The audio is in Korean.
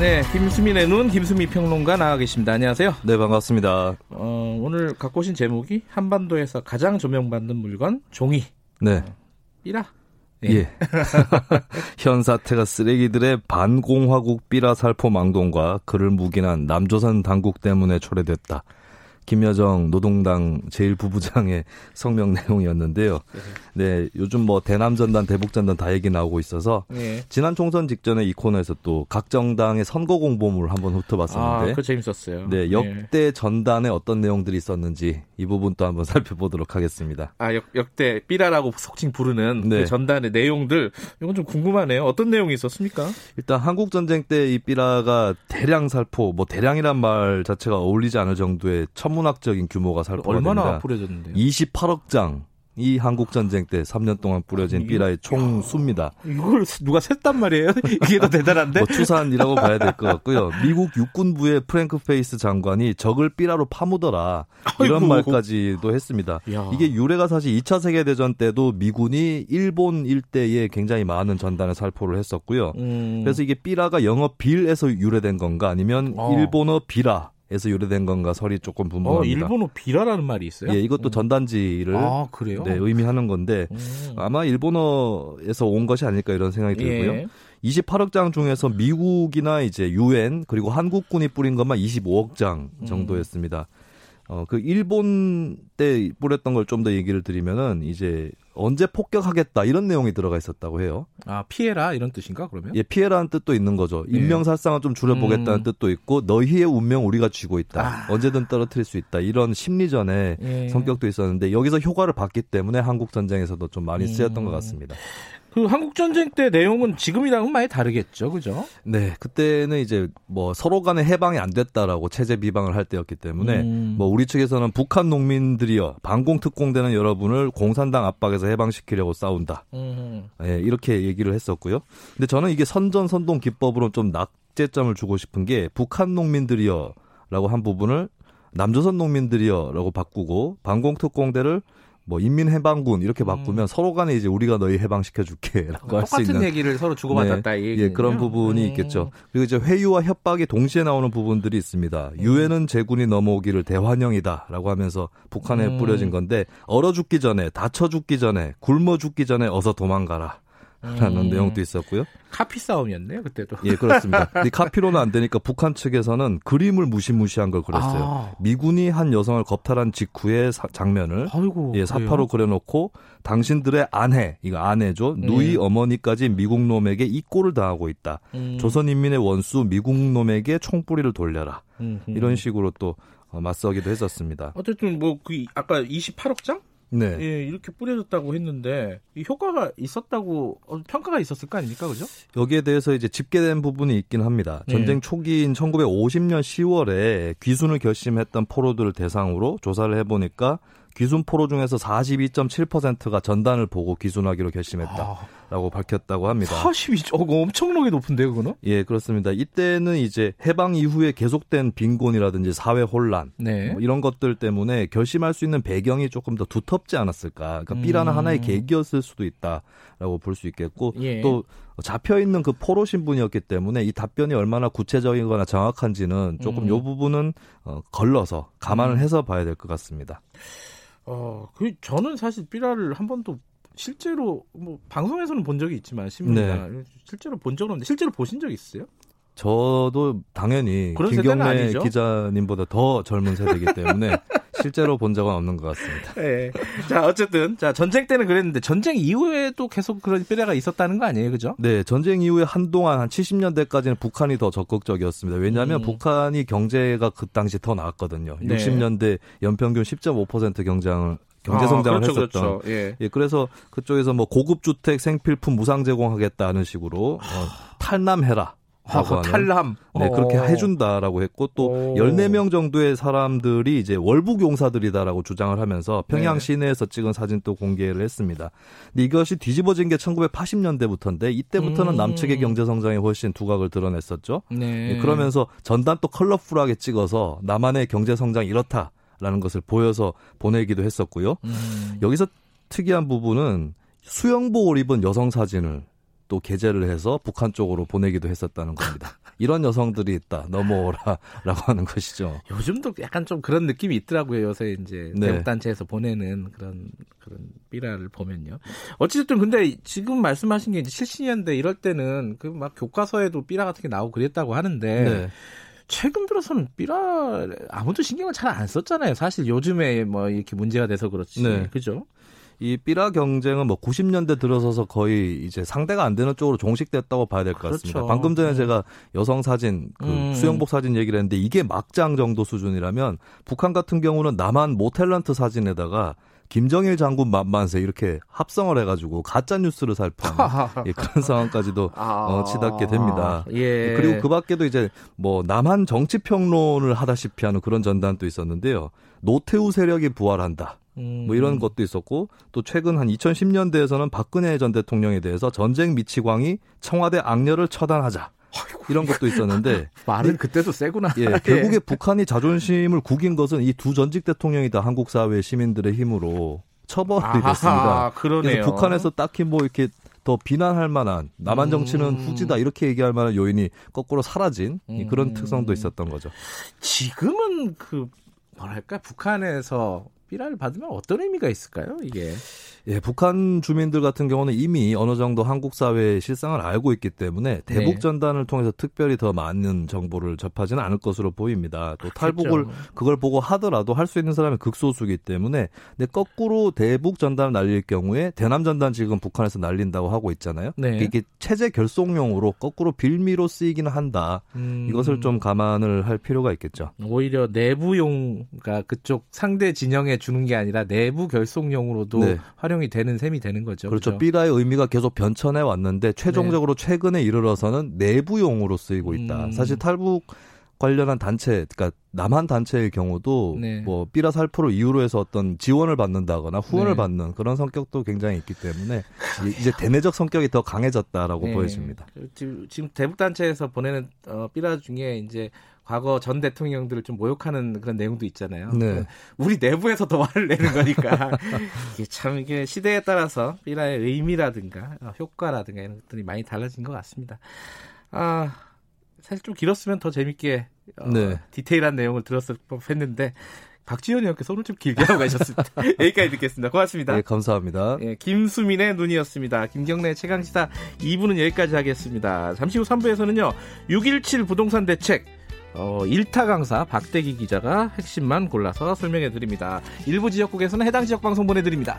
네, 김수민의 눈, 김수미 평론가 나와 계십니다. 안녕하세요. 네, 반갑습니다. 어, 오늘 갖고 오신 제목이 한반도에서 가장 조명받는 물건 종이. 네. 삐라. 예. 예. 현 사태가 쓰레기들의 반공화국 삐라 살포 망동과 그를 묵인한 남조선 당국 때문에 초래됐다. 김여정 노동당 제1부부장의 성명 내용이었는데요. 네, 요즘 뭐 대남전단, 대북전단 다 얘기 나오고 있어서 네. 지난 총선 직전에 이 코너에서 또 각 정당의 선거 공보물을 한번 훑어봤었는데, 아, 그 재밌었어요. 네, 역대 네. 전단에 어떤 내용들이 있었는지 이 부분 또 한번 살펴보도록 하겠습니다. 아, 역, 역대 삐라라고 속칭 부르는 그 네. 그 전단의 내용들 이건 좀 궁금하네요. 어떤 내용이 있었습니까? 일단 한국 전쟁 때 이 삐라가 대량 살포, 뭐 대량이란 말 자체가 어울리지 않을 정도의 천 천문학적인 규모가 살포가 얼마나 됩니다. 뿌려졌는데요? 28억 장. 이 한국 전쟁 때 3년 동안 뿌려진 아, 삐라의 총 수입니다. 이걸 누가 셌단 말이에요? 이게 더 대단한데? 뭐 추산이라고 봐야 될 것 같고요. 미국 육군부의 프랭크 페이스 장관이 적을 삐라로 파묻어라 이런 아이고. 말까지도 했습니다. 야. 이게 유래가 사실 2차 세계 대전 때도 미군이 일본 일대에 굉장히 많은 전단을 살포를 했었고요. 음. 그래서 이게 삐라가 영어 빌에서 유래된 건가 아니면 어. 일본어 비라 에서 유래된 건가 설이 조금 분분합니다. 어, 일본어 비라라는 말이 있어요? 예, 이것도 음. 전단지를 아, 네, 의미하는 건데 음. 아마 일본어에서 온 것이 아닐까 이런 생각이 들고요. 예. 28억 장 중에서 미국이나 이제 유엔 그리고 한국군이 뿌린 것만 25억 장 음. 정도였습니다. 음. 어, 그 일본 때 뿌렸던 걸 좀 더 얘기를 드리면은 이제 언제 폭격하겠다 이런 내용이 들어가 있었다고 해요. 아 피해라 이런 뜻인가 그러면? 예, 피해라는 뜻도 있는 거죠. 예. 인명살상을 좀 줄여보겠다는 음. 뜻도 있고 너희의 운명 우리가 쥐고 있다. 아. 언제든 떨어뜨릴 수 있다. 이런 심리전의 예. 성격도 있었는데 여기서 효과를 봤기 때문에 한국 전쟁에서도 좀 많이 쓰였던 음. 것 같습니다. 그 한국 전쟁 때 내용은 지금이랑은 많이 다르겠죠, 그죠? 네, 그때는 이제 뭐 서로 간에 해방이 안 됐다라고 체제 비방을 할 때였기 때문에 음. 뭐 우리 측에서는 북한 농민들이여 반공 특공대는 여러분을 공산당 압박에서 해방시키려고 싸운다. 음. 네, 이렇게 얘기를 했었고요. 근데 저는 이게 선전 선동 기법으로 좀 낙제점을 주고 싶은 게 북한 농민들이여라고 한 부분을 남조선 농민들이여라고 바꾸고 반공 특공대를 뭐 인민해방군 이렇게 음. 바꾸면 음. 서로 간에 이제 우리가 너희 해방시켜줄게라고 할 수 있는 똑같은 얘기를 서로 주고받았다 네, 예 그런 부분이 음. 있겠죠. 그리고 이제 회유와 협박이 동시에 나오는 부분들이 있습니다. 음. 유엔은 제군이 넘어오기를 대환영이다라고 하면서 북한에 음. 뿌려진 건데 얼어 죽기 전에 다쳐 죽기 전에 굶어 죽기 전에 어서 도망가라. 라는 음. 내용도 있었고요. 카피 싸움이었네요, 그때도. 예, 그렇습니다. 이 카피로는 안 되니까 북한 측에서는 그림을 무시무시한 걸 그렸어요. 아. 미군이 한 여성을 겁탈한 직후의 사, 장면을 아이고, 예, 사파로 그려놓고 당신들의 아내, 이거 아내죠. 네. 누이 어머니까지 미국 놈에게 이 꼴을 당하고 있다. 음. 조선인민의 원수 미국 놈에게 총뿌리를 돌려라. 음, 이런 식으로 또 어, 맞서기도 했었습니다. 어쨌든 뭐 그 아까 28억 장? 네. 예, 이렇게 뿌려졌다고 했는데 이 효과가 있었다고 어, 평가가 있었을 거 아닙니까, 그죠? 여기에 대해서 이제 집계된 부분이 있긴 합니다. 네. 전쟁 초기인 1950년 10월에 귀순을 결심했던 포로들을 대상으로 조사를 해보니까 귀순 포로 중에서 42.7%가 전단을 보고 귀순하기로 결심했다 라고 아, 밝혔다고 합니다. 42, 어, 엄청나게 높은데 그거는? 예, 그렇습니다. 이때는 이제 해방 이후에 계속된 빈곤이라든지 사회 혼란 네. 뭐 이런 것들 때문에 결심할 수 있는 배경이 조금 더 두텁지 않았을까? 그러니까 B라는 음. 하나의 계기였을 수도 있다라고 볼 수 있겠고 예. 또 잡혀 있는 그 포로 신분이었기 때문에 이 답변이 얼마나 구체적이거나 정확한지는 조금 음. 요 부분은 어, 걸러서 감안을 음. 해서 봐야 될 것 같습니다. 어, 그 저는 사실 삐라를 한 번도 실제로 뭐 방송에서는 본 적이 있지만 신문이나 네. 실제로 본 적은 없는데 실제로 보신 적 있어요? 저도 당연히 김경래 기자님보다 더 젊은 세대이기 때문에 실제로 본 적은 없는 것 같습니다. 네. 자, 어쨌든 자 전쟁 때는 그랬는데 전쟁 이후에도 계속 그런 삐라가 있었다는 거 아니에요, 그죠? 네, 전쟁 이후에 한동안 한 70년대까지는 북한이 더 적극적이었습니다. 왜냐하면 음. 북한이 경제가 그 당시 더 나았거든요. 네. 60년대 연평균 10.5% 경장을 경제 성장을 아, 그렇죠, 했었던. 그렇죠. 예. 예. 그래서 그쪽에서 뭐 고급 주택 생필품 무상 제공하겠다는 식으로 어, 탈남해라. 아, 탈남. 네, 그렇게 어. 해준다라고 했고 또 오. 14명 정도의 사람들이 이제 월북 용사들이다라고 주장을 하면서 평양 네. 시내에서 찍은 사진 또 공개를 했습니다. 근데 이것이 뒤집어진 게 1980년대부터인데 이때부터는 음. 남측의 경제 성장이 훨씬 두각을 드러냈었죠. 네. 네, 그러면서 전단 또 컬러풀하게 찍어서 남한의 경제 성장이 이렇다 라는 것을 보여서 보내기도 했었고요. 음. 여기서 특이한 부분은 수영복을 입은 여성 사진을 또 게재를 해서 북한 쪽으로 보내기도 했었다는 겁니다. 이런 여성들이 있다. 넘어오라라고 하는 것이죠. 요즘도 약간 좀 그런 느낌이 있더라고요. 요새 이제 네. 대북 단체에서 보내는 그런 그런 삐라를 보면요. 어찌됐든 근데 지금 말씀하신 게 이제 70년대 이럴 때는 그 막 교과서에도 삐라 같은 게 나오고 그랬다고 하는데 네. 최근 들어서는 삐라 아무도 신경을 잘 안 썼잖아요. 사실 요즘에 뭐 이렇게 문제가 돼서 그렇지. 네. 그죠? 이 삐라 경쟁은 뭐 90년대 들어서서 거의 이제 상대가 안 되는 쪽으로 종식됐다고 봐야 될것 그렇죠. 같습니다. 방금 전에 음. 제가 여성 사진, 그 음. 수영복 사진 얘기를 했는데 이게 막장 정도 수준이라면 북한 같은 경우는 남한 모텔런트 사진에다가 김정일 장군 만만세 이렇게 합성을 해가지고 가짜 뉴스를 살포하는 예, 그런 상황까지도 아, 어, 치닫게 됩니다. 예. 그리고 그 밖에도 이제 뭐 남한 정치 평론을 하다시피 하는 그런 전단도 있었는데요. 노태우 세력이 부활한다. 뭐 이런 음. 것도 있었고 또 최근 한 2010년대에서는 박근혜 전 대통령에 대해서 전쟁 미치광이 청와대 악녀를 처단하자. 이런 것도 있었는데 말은 그때도 세구나. 예, 결국에 예. 북한이 자존심을 구긴 것은 이 두 전직 대통령이 다 한국 사회 시민들의 힘으로 처벌이 아하, 됐습니다. 그러네요. 북한에서 딱히 뭐 이렇게 더 비난할 만한 남한 정치는 음. 후지다 이렇게 얘기할 만한 요인이 거꾸로 사라진 음. 그런 특성도 있었던 거죠. 지금은 그 뭐랄까 북한에서 삐라를 받으면 어떤 의미가 있을까요? 이게 예, 북한 주민들 같은 경우는 이미 어느 정도 한국 사회의 실상을 알고 있기 때문에 대북 네. 전단을 통해서 특별히 더 많은 정보를 접하지는 않을 것으로 보입니다. 또 탈북을 그걸 보고 하더라도 할 수 있는 사람이 극소수이기 때문에 근데 거꾸로 대북 전단을 날릴 경우에 대남 전단 지금 북한에서 날린다고 하고 있잖아요. 네. 이게 체제 결속용으로 거꾸로 빌미로 쓰이기는 한다. 음. 이것을 좀 감안을 할 필요가 있겠죠. 오히려 내부용 그러니까 그쪽 상대 진영에 주는 게 아니라 내부 결속용으로도 네. 활용 활용이 되는 셈이 되는 거죠. 그렇죠. 그렇죠? 삐라의 의미가 계속 변천해 왔는데 최종적으로 네. 최근에 이르러서는 내부용으로 쓰이고 있다. 음. 사실 탈북 관련한 단체, 그러니까 남한 단체의 경우도 네. 뭐 삐라 살포를 이유로 해서 어떤 지원을 받는다거나 후원을 네. 받는 그런 성격도 굉장히 있기 때문에 이제 대내적 성격이 더 강해졌다라고 네. 보여집니다. 지금, 지금 대북 단체에서 보내는 어, 삐라 중에 이제 과거 전 대통령들을 좀 모욕하는 그런 내용도 있잖아요. 네. 우리 내부에서 더 화를 내는 거니까 이게 참 이게 시대에 따라서 삐라의 의미라든가 어, 효과라든가 이런 것들이 많이 달라진 것 같습니다. 아 사실 좀 길었으면 더 재밌게 어, 네. 디테일한 내용을 들었을 법했는데 박지현 의원께서 오늘 좀 길게 하고 가셨습니다. 여기까지 듣겠습니다. 고맙습니다. 네, 감사합니다. 예, 김수민의 눈이었습니다. 김경래 최강시사 2부는 여기까지 하겠습니다. 잠시 후 3부에서는요. 617 부동산 대책 어, 일타 강사 박대기 기자가 핵심만 골라서 설명해 드립니다. 일부 지역국에서는 해당 지역 방송 보내드립니다.